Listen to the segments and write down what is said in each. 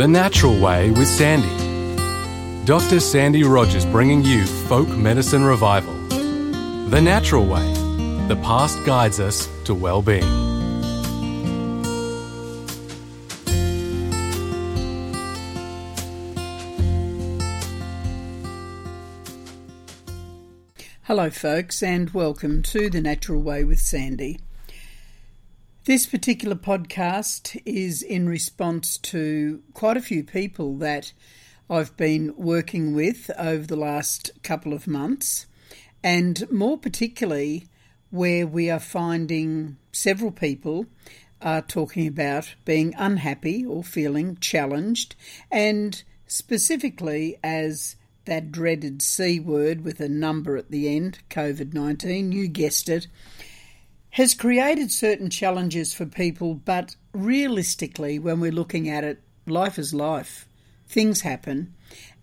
The Natural Way with Sandy. Dr. Sandi Rogers bringing you folk medicine revival. The Natural Way. The past guides us to well-being. Hello, folks, and welcome to The Natural Way with Sandy. This particular podcast is in response to quite a few people that I've been working with over the last couple of months, and more particularly where we are finding several people are talking about being unhappy or feeling challenged, and specifically as that dreaded C word with a number at the end, COVID 19, you guessed it, has created certain challenges for people, but realistically, when we're looking at it, life is life. Things happen,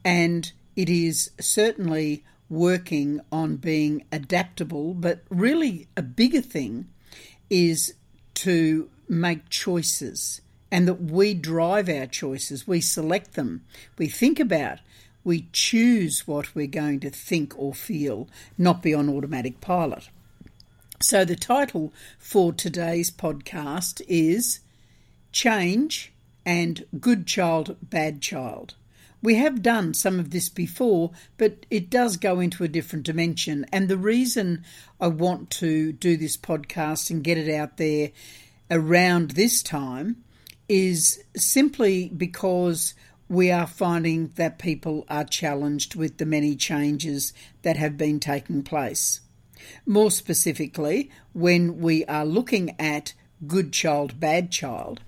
and it is certainly working on being adaptable, but really a bigger thing is to make choices and that we drive our choices, we select them, we think about, we choose what we're going to think or feel, not be on automatic pilot. So, the title for today's podcast is Change and Good Child, Bad Child. We have done some of this before, but it does go into a different dimension. And the reason I want to do this podcast and get it out there around this time is simply because we are finding that people are challenged with the many changes that have been taking place. More specifically, when we are looking at good child, bad child,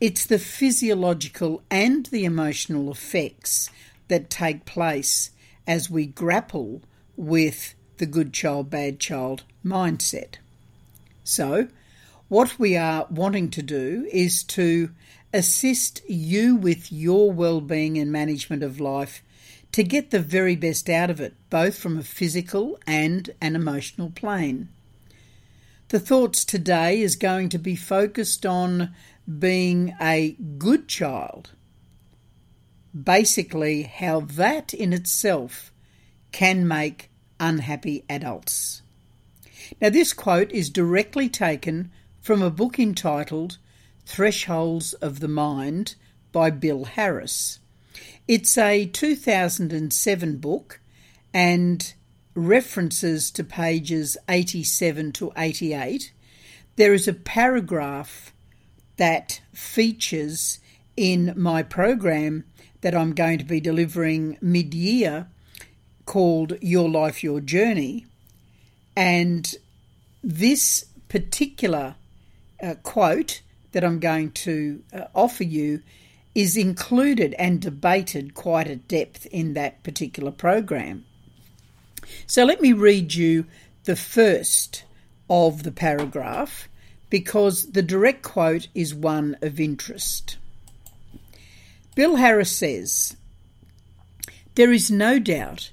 it's the physiological and the emotional effects that take place as we grapple with the good child, bad child mindset. So, what we are wanting to do is to assist you with your well-being and management of life to get the very best out of it, both from a physical and an emotional plane. The thoughts today is going to be focused on being a good child. Basically, how that in itself can make unhappy adults. Now, this quote is directly taken from a book entitled Thresholds of the Mind by Bill Harris. It's a 2007 book and references to pages 87 to 88. There is a paragraph that features in my program that I'm going to be delivering mid year called Your Life, Your Journey. And this particular uh, quote that I'm going to uh, offer you is included and debated quite at depth in that particular program. So let me read you the first of the paragraph because the direct quote is one of interest. Bill Harris says, There is no doubt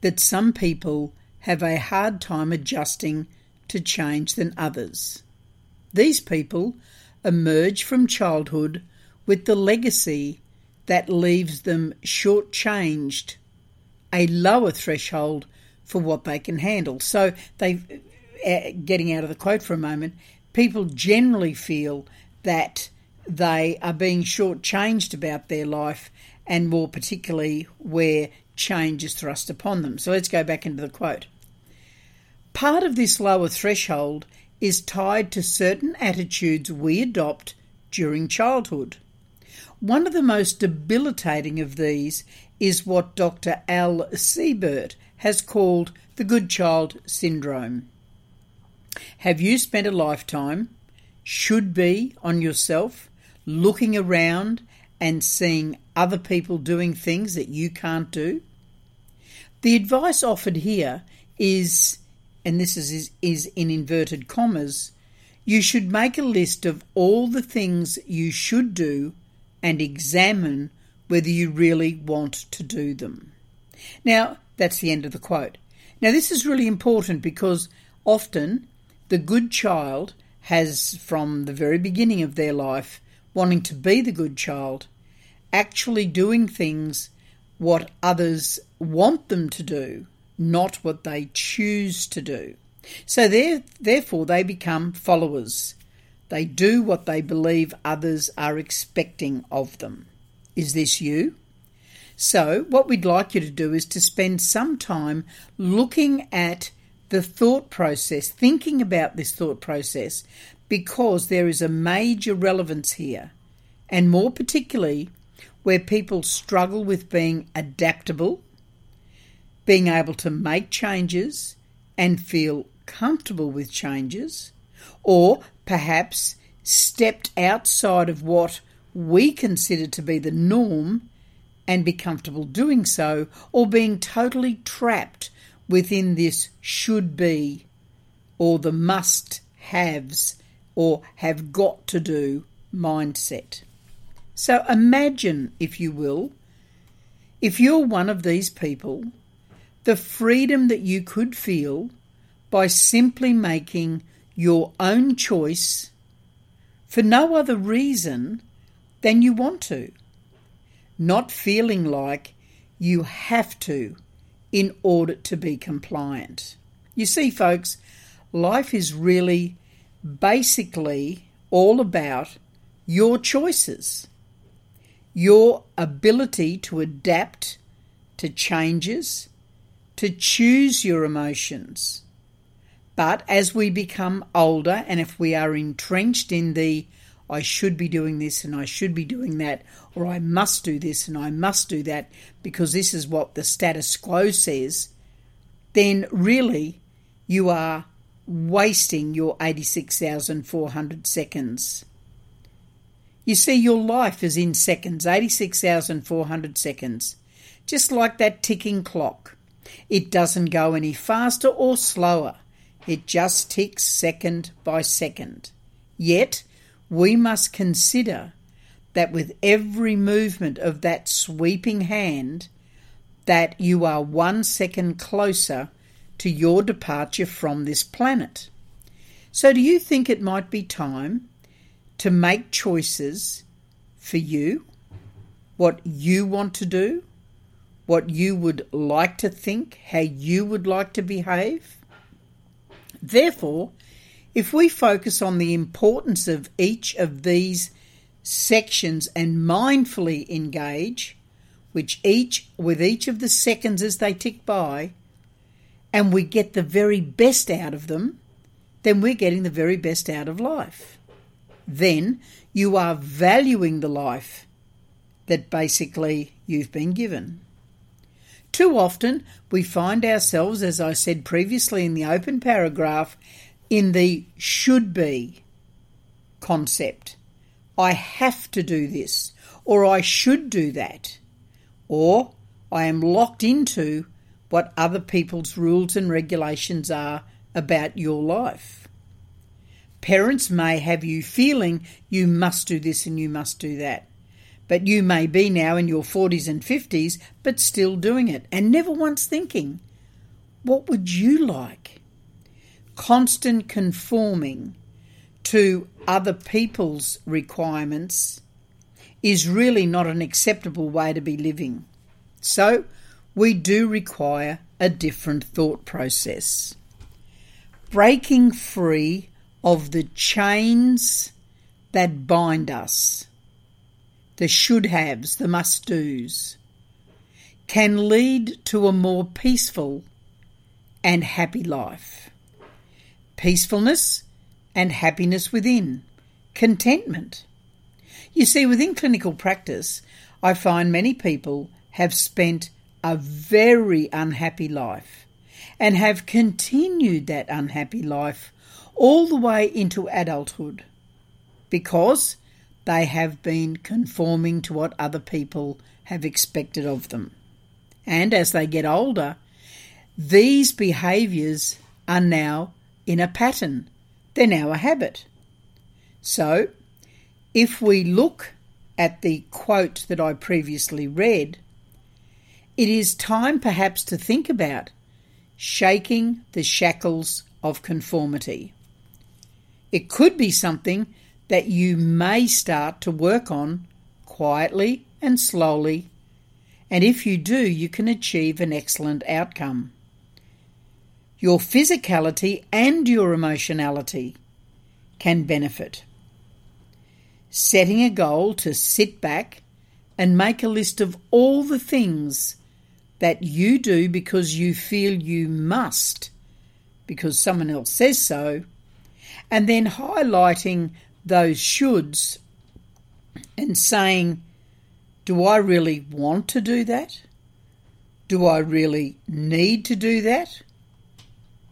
that some people have a hard time adjusting to change than others. These people emerge from childhood with the legacy that leaves them shortchanged, a lower threshold for what they can handle. So they, uh, getting out of the quote for a moment, people generally feel that they are being shortchanged about their life, and more particularly where change is thrust upon them. So let's go back into the quote. Part of this lower threshold is tied to certain attitudes we adopt during childhood. One of the most debilitating of these is what Dr. Al Siebert has called the good child syndrome. Have you spent a lifetime, should be, on yourself, looking around and seeing other people doing things that you can't do? The advice offered here is, and this is, is in inverted commas, you should make a list of all the things you should do and examine whether you really want to do them. Now, that's the end of the quote. Now, this is really important because often the good child has, from the very beginning of their life, wanting to be the good child, actually doing things what others want them to do, not what they choose to do. So therefore, they become followers. They do what they believe others are expecting of them. Is this you? So, what we'd like you to do is to spend some time looking at the thought process, thinking about this thought process, because there is a major relevance here, and more particularly where people struggle with being adaptable, being able to make changes and feel comfortable with changes, or perhaps stepped outside of what we consider to be the norm and be comfortable doing so, or being totally trapped within this should be or the must haves or have got to do mindset. So imagine, if you will, if you're one of these people, the freedom that you could feel by simply making your own choice for no other reason than you want to, not feeling like you have to in order to be compliant. You see, folks, life is really basically all about your choices, your ability to adapt to changes, to choose your emotions. But as we become older, and if we are entrenched in the I should be doing this and I should be doing that, or I must do this and I must do that because this is what the status quo says, then really you are wasting your 86,400 seconds. You see, your life is in seconds, 86,400 seconds, just like that ticking clock. It doesn't go any faster or slower, it just ticks second by second. Yet, we must consider that with every movement of that sweeping hand, that you are one second closer to your departure from this planet. So, do you think it might be time to make choices for you, what you want to do, what you would like to think, how you would like to behave? Therefore, if we focus on the importance of each of these sections and mindfully engage, which each with each of the seconds as they tick by, and we get the very best out of them, then we're getting the very best out of life. Then you are valuing the life that basically you've been given. Too often we find ourselves, as I said previously in the open paragraph, in the should be concept. I have to do this, or I should do that, or I am locked into what other people's rules and regulations are about your life. Parents may have you feeling you must do this and you must do that. But you may be now in your 40s and 50s, but still doing it, and never once thinking, what would you like? constant conforming to other people's requirements is really not an acceptable way to be living. So, we do require a different thought process. Breaking free of the chains that bind us, the should haves, the must do's, can lead to a more peaceful and happy life peacefulness and happiness within, contentment. You see, within clinical practice, I find many people have spent a very unhappy life and have continued that unhappy life all the way into adulthood because they have been conforming to what other people have expected of them. And as they get older, these behaviours are now in a pattern. They're now a habit. So, if we look at the quote that I previously read, it is time perhaps to think about shaking the shackles of conformity. It could be something that you may start to work on quietly and slowly, and if you do, you can achieve an excellent outcome. Your physicality and your emotionality can benefit. Setting a goal to sit back and make a list of all the things that you do because you feel you must, because someone else says so, and then highlighting those shoulds and saying, Do I really want to do that? Do I really need to do that?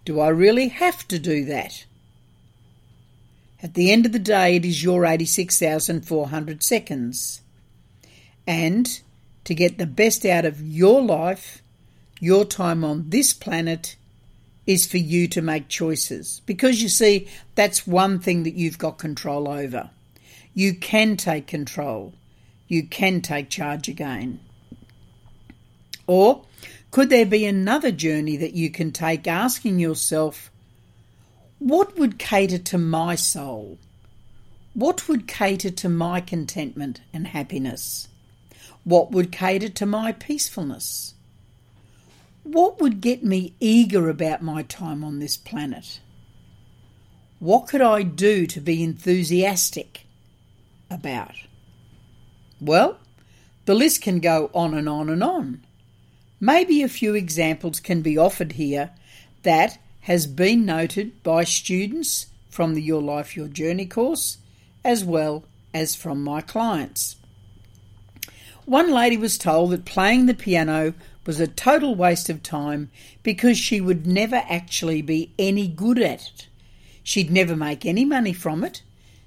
Do I really have to do that? At the end of the day, it is your 86,400 seconds. And to get the best out of your life, your time on this planet is for you to make choices. Because you see, that's one thing that you've got control over. You can take control. You can take charge again. Or could there be another journey that you can take asking yourself, what would cater to my soul? What would cater to my contentment and happiness? What would cater to my peacefulness? What would get me eager about my time on this planet? What could I do to be enthusiastic about? Well, the list can go on and on and on. Maybe a few examples can be offered here that has been noted by students from the Your Life, Your Journey course as well as from my clients. One lady was told that playing the piano was a total waste of time because she would never actually be any good at it. She'd never make any money from it,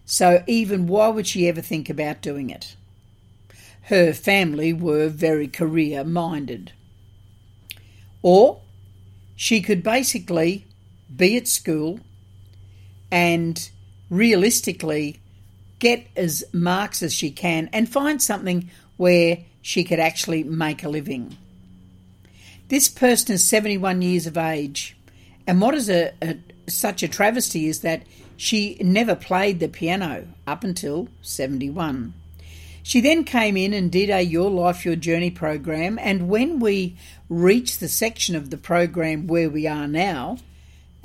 so even why would she ever think about doing it? Her family were very career minded. Or she could basically be at school and realistically get as marks as she can and find something where she could actually make a living. This person is 71 years of age, and what is a, a, such a travesty is that she never played the piano up until 71. She then came in and did a Your Life, Your Journey program, and when we reached the section of the program where we are now,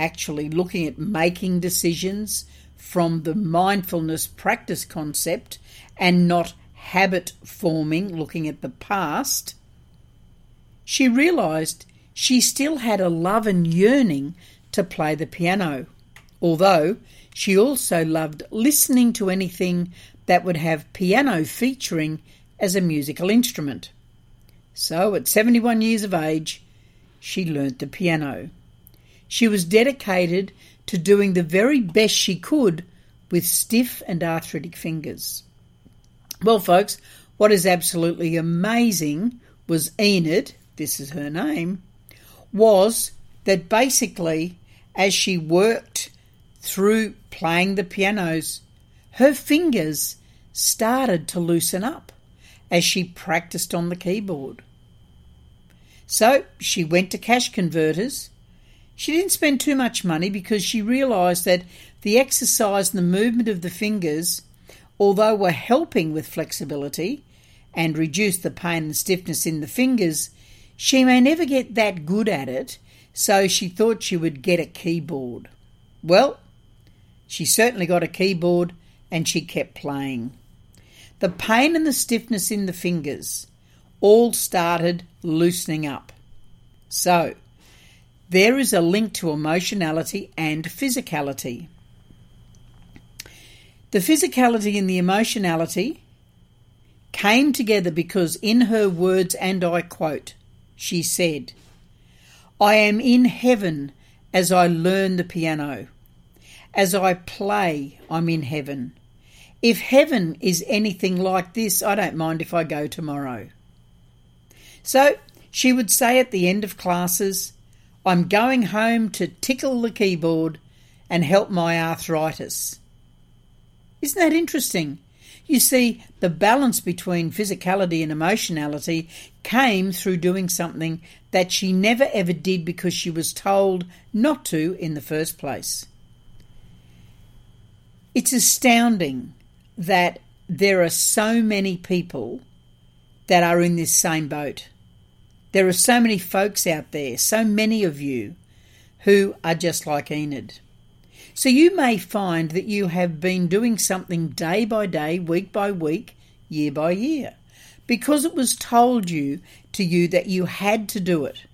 actually looking at making decisions from the mindfulness practice concept and not habit forming, looking at the past, she realised she still had a love and yearning to play the piano, although she also loved listening to anything that would have piano featuring as a musical instrument. So, at 71 years of age, she learnt the piano. She was dedicated to doing the very best she could with stiff and arthritic fingers. Well, folks, what is absolutely amazing was Enid, this is her name, was that basically, as she worked through playing the pianos, her fingers started to loosen up as she practiced on the keyboard. So she went to cash converters. She didn't spend too much money because she realised that the exercise and the movement of the fingers although were helping with flexibility and reduced the pain and stiffness in the fingers, she may never get that good at it, so she thought she would get a keyboard. Well, she certainly got a keyboard and she kept playing. The pain and the stiffness in the fingers all started loosening up. So, there is a link to emotionality and physicality. The physicality and the emotionality came together because, in her words, and I quote, she said, I am in heaven as I learn the piano. As I play, I'm in heaven. If heaven is anything like this, I don't mind if I go tomorrow. So she would say at the end of classes, I'm going home to tickle the keyboard and help my arthritis. Isn't that interesting? You see, the balance between physicality and emotionality came through doing something that she never ever did because she was told not to in the first place. It's astounding that there are so many people that are in this same boat. There are so many folks out there, so many of you, who are just like Enid. So you may find that you have been doing something day by day, week by week, year by year, because it was told you to you that you had to do it.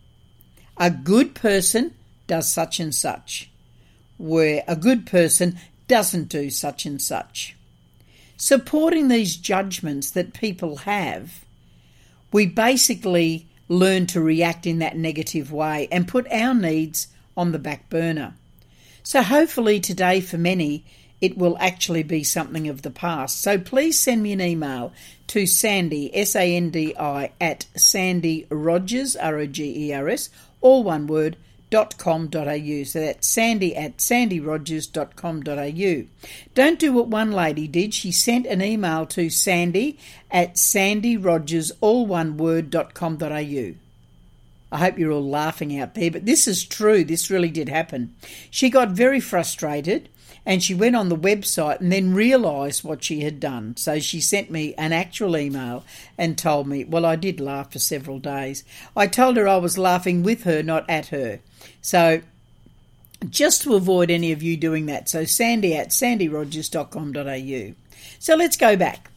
A good person does such and such, where a good person doesn't do such and such. Supporting these judgments that people have, we basically learn to react in that negative way and put our needs on the back burner. So, hopefully, today for many, it will actually be something of the past. So, please send me an email to sandy, S A N D I, at Sandi Rogers, R O G E R S, all one word, sandi.com.au. So that's sandy at sandirogers.com.au. Don't do what one lady did. She sent an email to sandy at sandyrogers, all one word, dot .com.au. I hope you're all laughing out there, but this is true. This really did happen. She got very frustrated and she went on the website and then realised what she had done. So she sent me an actual email and told me, well, I did laugh for several days. I told her I was laughing with her, not at her. So just to avoid any of you doing that, so sandy at sandirogers.com.au. So let's go back.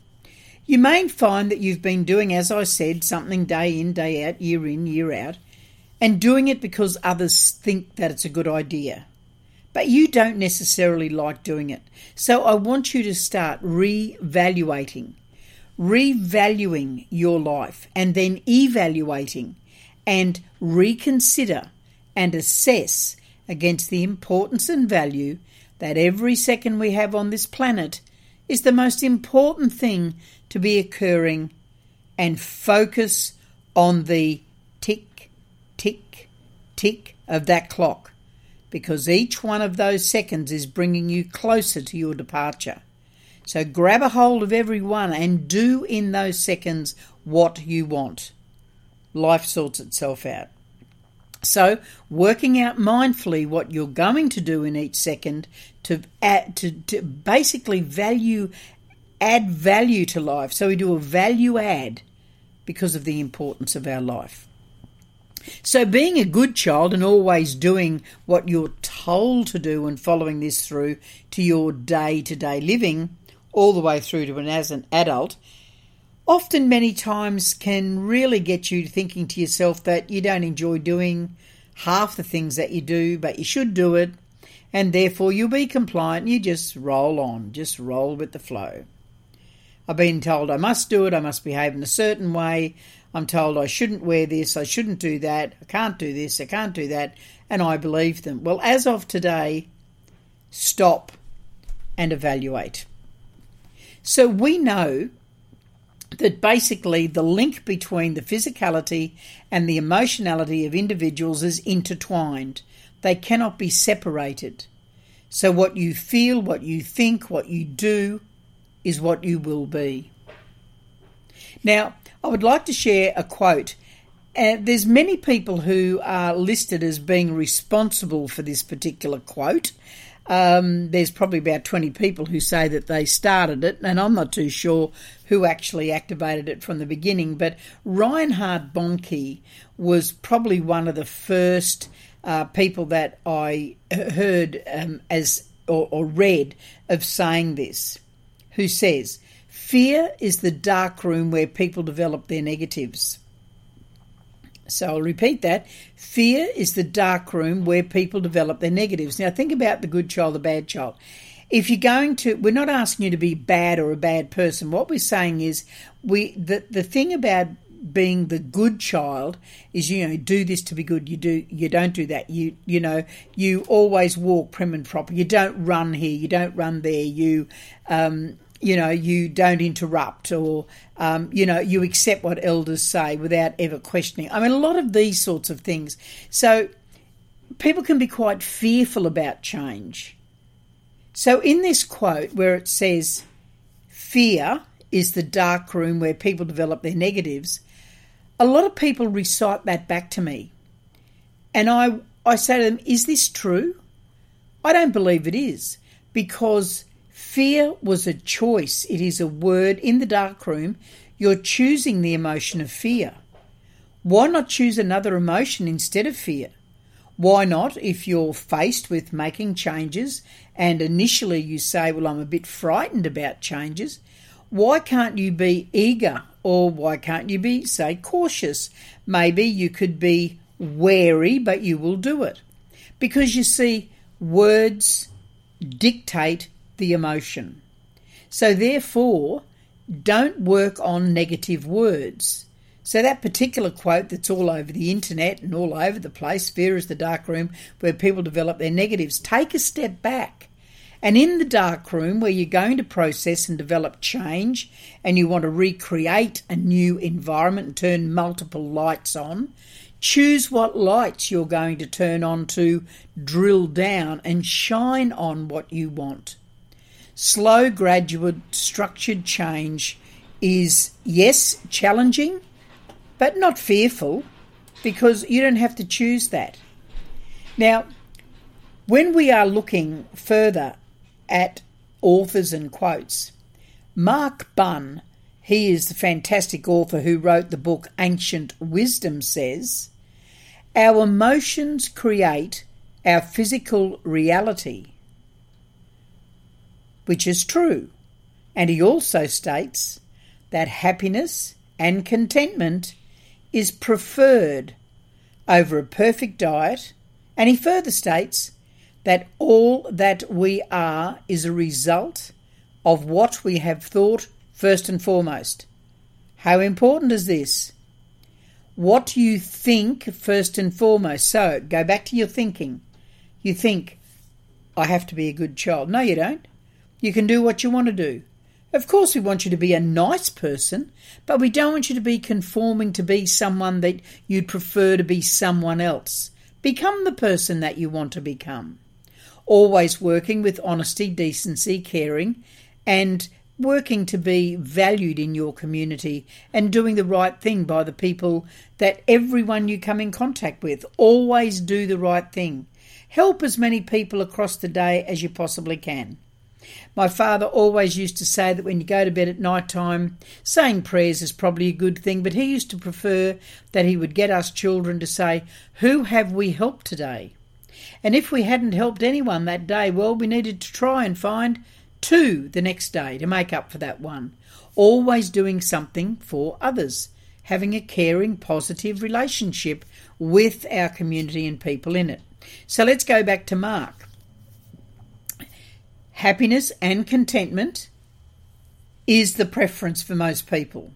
You may find that you've been doing, as I said, something day in, day out, year in, year out, and doing it because others think that it's a good idea. But you don't necessarily like doing it. So I want you to start re-evaluating, revaluing your life, and then evaluating and reconsider and assess against the importance and value that every second we have on this planet is the most important thing to be occurring and focus on the tick, tick, tick of that clock because each one of those seconds is bringing you closer to your departure. So grab a hold of every one and do in those seconds what you want. Life sorts itself out. So, working out mindfully what you're going to do in each second to add, to, to basically value, add value to life. So we do a value add because of the importance of our life. So, being a good child and always doing what you're told to do and following this through to your day to day living, all the way through to an as an adult, often many times can really get you thinking to yourself that you don't enjoy doing half the things that you do, but you should do it, and therefore you'll be compliant. and You just roll on, just roll with the flow. I've been told I must do it, I must behave in a certain way. I'm told I shouldn't wear this, I shouldn't do that, I can't do this, I can't do that, and I believe them. Well, as of today, stop and evaluate. So we know that basically the link between the physicality and the emotionality of individuals is intertwined. They cannot be separated. So, what you feel, what you think, what you do is what you will be. Now, I would like to share a quote. Uh, there's many people who are listed as being responsible for this particular quote. Um, there's probably about 20 people who say that they started it, and I'm not too sure who actually activated it from the beginning. But Reinhard Bonnke was probably one of the first uh, people that I heard um, as or, or read of saying this, who says, Fear is the dark room where people develop their negatives. So I'll repeat that. Fear is the dark room where people develop their negatives. Now think about the good child, the bad child. If you're going to, we're not asking you to be bad or a bad person. What we're saying is, we the the thing about being the good child is you know do this to be good you do you don't do that you you know you always walk prim and proper you don't run here you don't run there you um you know, you don't interrupt or, um, you know, you accept what elders say without ever questioning. I mean, a lot of these sorts of things. So people can be quite fearful about change. So in this quote where it says, fear is the dark room where people develop their negatives, a lot of people recite that back to me. And I, I say to them, is this true? I don't believe it is because Fear was a choice. It is a word in the dark room. you're choosing the emotion of fear. Why not choose another emotion instead of fear? Why not, if you're faced with making changes and initially you say, Well, I'm a bit frightened about changes, why can't you be eager or why can't you be, say, cautious? Maybe you could be wary, but you will do it. Because you see, words dictate the emotion. So, therefore, don't work on negative words. So, that particular quote that's all over the internet and all over the place, fear is the dark room where people develop their negatives, take a step back. And in the dark room where you're going to process and develop change and you want to recreate a new environment and turn multiple lights on, choose what lights you're going to turn on to drill down and shine on what you want. Slow, gradual, structured change is, yes, challenging but not fearful because you don't have to choose that. Now, when we are looking further at authors and quotes, Mark Bunn, he is the fantastic author who wrote the book Ancient Wisdom, says, Our emotions create our physical reality, which is true. And he also states that happiness and contentment is preferred over a perfect diet, and he further states that all that we are is a result of what we have thought first and foremost. How important is this? What you think first and foremost. So go back to your thinking. You think, I have to be a good child. No, you don't. You can do what you want to do. Of course, we want you to be a nice person, but we don't want you to be conforming to be someone that you'd prefer to be someone else. Become the person that you want to become. Always working with honesty, decency, caring, and working to be valued in your community and doing the right thing by the people that everyone you come in contact with. Always do the right thing. Help as many people across the day as you possibly can. My father always used to say that when you go to bed at night time, saying prayers is probably a good thing, but he used to prefer that he would get us children to say, Who have we helped today? And if we hadn't helped anyone that day, well, we needed to try and find two the next day to make up for that one. Always doing something for others, having a caring, positive relationship with our community and people in it. So let's go back to Mark happiness and contentment is the preference for most people.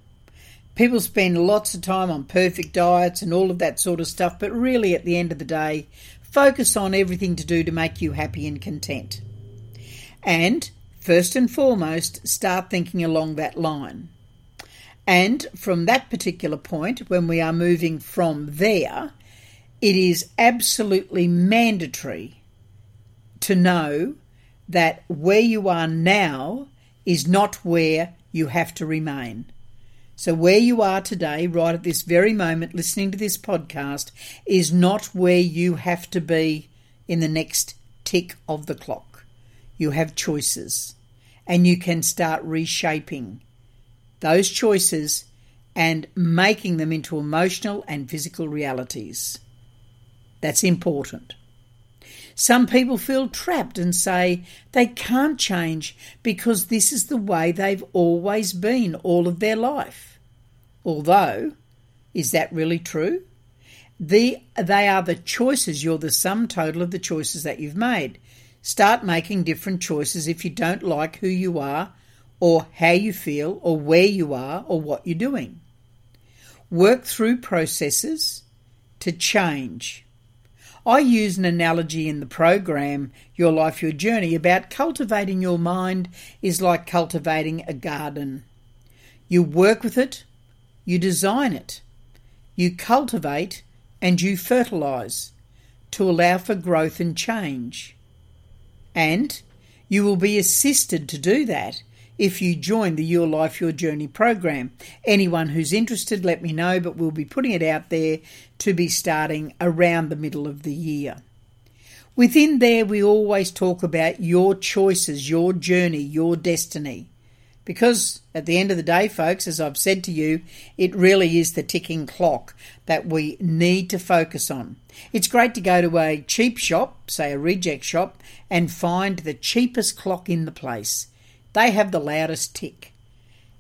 People spend lots of time on perfect diets and all of that sort of stuff, but really at the end of the day, focus on everything to do to make you happy and content. And first and foremost, start thinking along that line. And from that particular point, when we are moving from there, it is absolutely mandatory to know that where you are now is not where you have to remain. So, where you are today, right at this very moment, listening to this podcast, is not where you have to be in the next tick of the clock. You have choices, and you can start reshaping those choices and making them into emotional and physical realities. That's important. Some people feel trapped and say they can't change because this is the way they've always been all of their life. Although, is that really true? The, they are the choices, you're the sum total of the choices that you've made. Start making different choices if you don't like who you are, or how you feel, or where you are, or what you're doing. Work through processes to change I use an analogy in the program, Your Life, Your Journey, about cultivating your mind is like cultivating a garden. You work with it, you design it, you cultivate, and you fertilise to allow for growth and change. And you will be assisted to do that if you join the Your Life, Your Journey program. Anyone who's interested, let me know, but we'll be putting it out there to be starting around the middle of the year. Within there, we always talk about your choices, your journey, your destiny. Because at the end of the day, folks, as I've said to you, it really is the ticking clock that we need to focus on. It's great to go to a cheap shop, say a reject shop, and find the cheapest clock in the place. They have the loudest tick.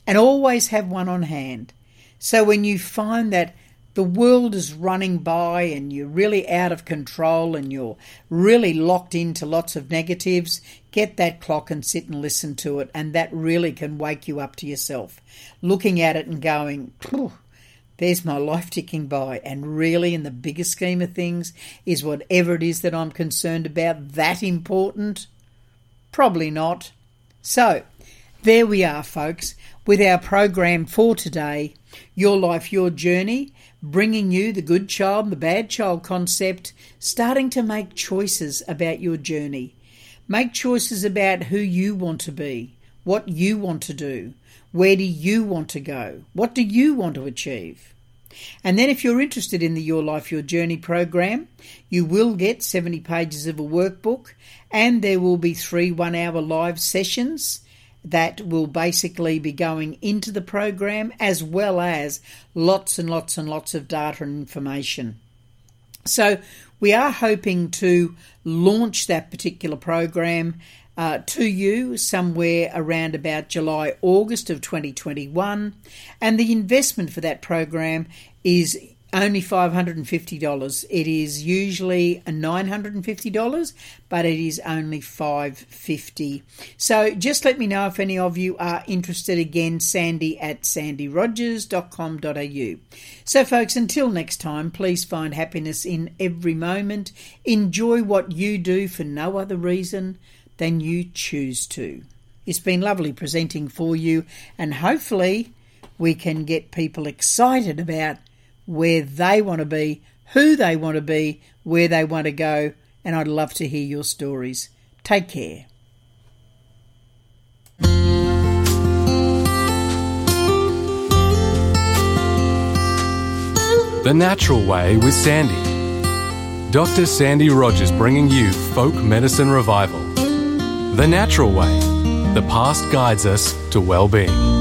And always have one on hand. So when you find that the world is running by and you're really out of control and you're really locked into lots of negatives, get that clock and sit and listen to it, and that really can wake you up to yourself. Looking at it and going, there's my life ticking by, and really, in the bigger scheme of things, is whatever it is that I'm concerned about that important? Probably not. So, there we are, folks, with our program for today Your Life, Your Journey bringing you the good child the bad child concept, starting to make choices about your journey. Make choices about who you want to be, what you want to do, where do you want to go, what do you want to achieve. And then, if you're interested in the Your Life, Your Journey program, you will get 70 pages of a workbook and there will be three one hour live sessions that will basically be going into the program as well as lots and lots and lots of data and information. So, we are hoping to launch that particular program uh, to you somewhere around about July, August of 2021. And the investment for that program is only $550. It is usually $950, but it is only $550. So just let me know if any of you are interested. Again, sandy at sandirogers.com.au. So, folks, until next time, please find happiness in every moment. Enjoy what you do for no other reason than you choose to. It's been lovely presenting for you, and hopefully, we can get people excited about where they want to be, who they want to be, where they want to go, and I'd love to hear your stories. Take care. The Natural Way with Sandy. Dr. Sandi Rogers bringing you folk medicine revival. The Natural Way. The past guides us to well being.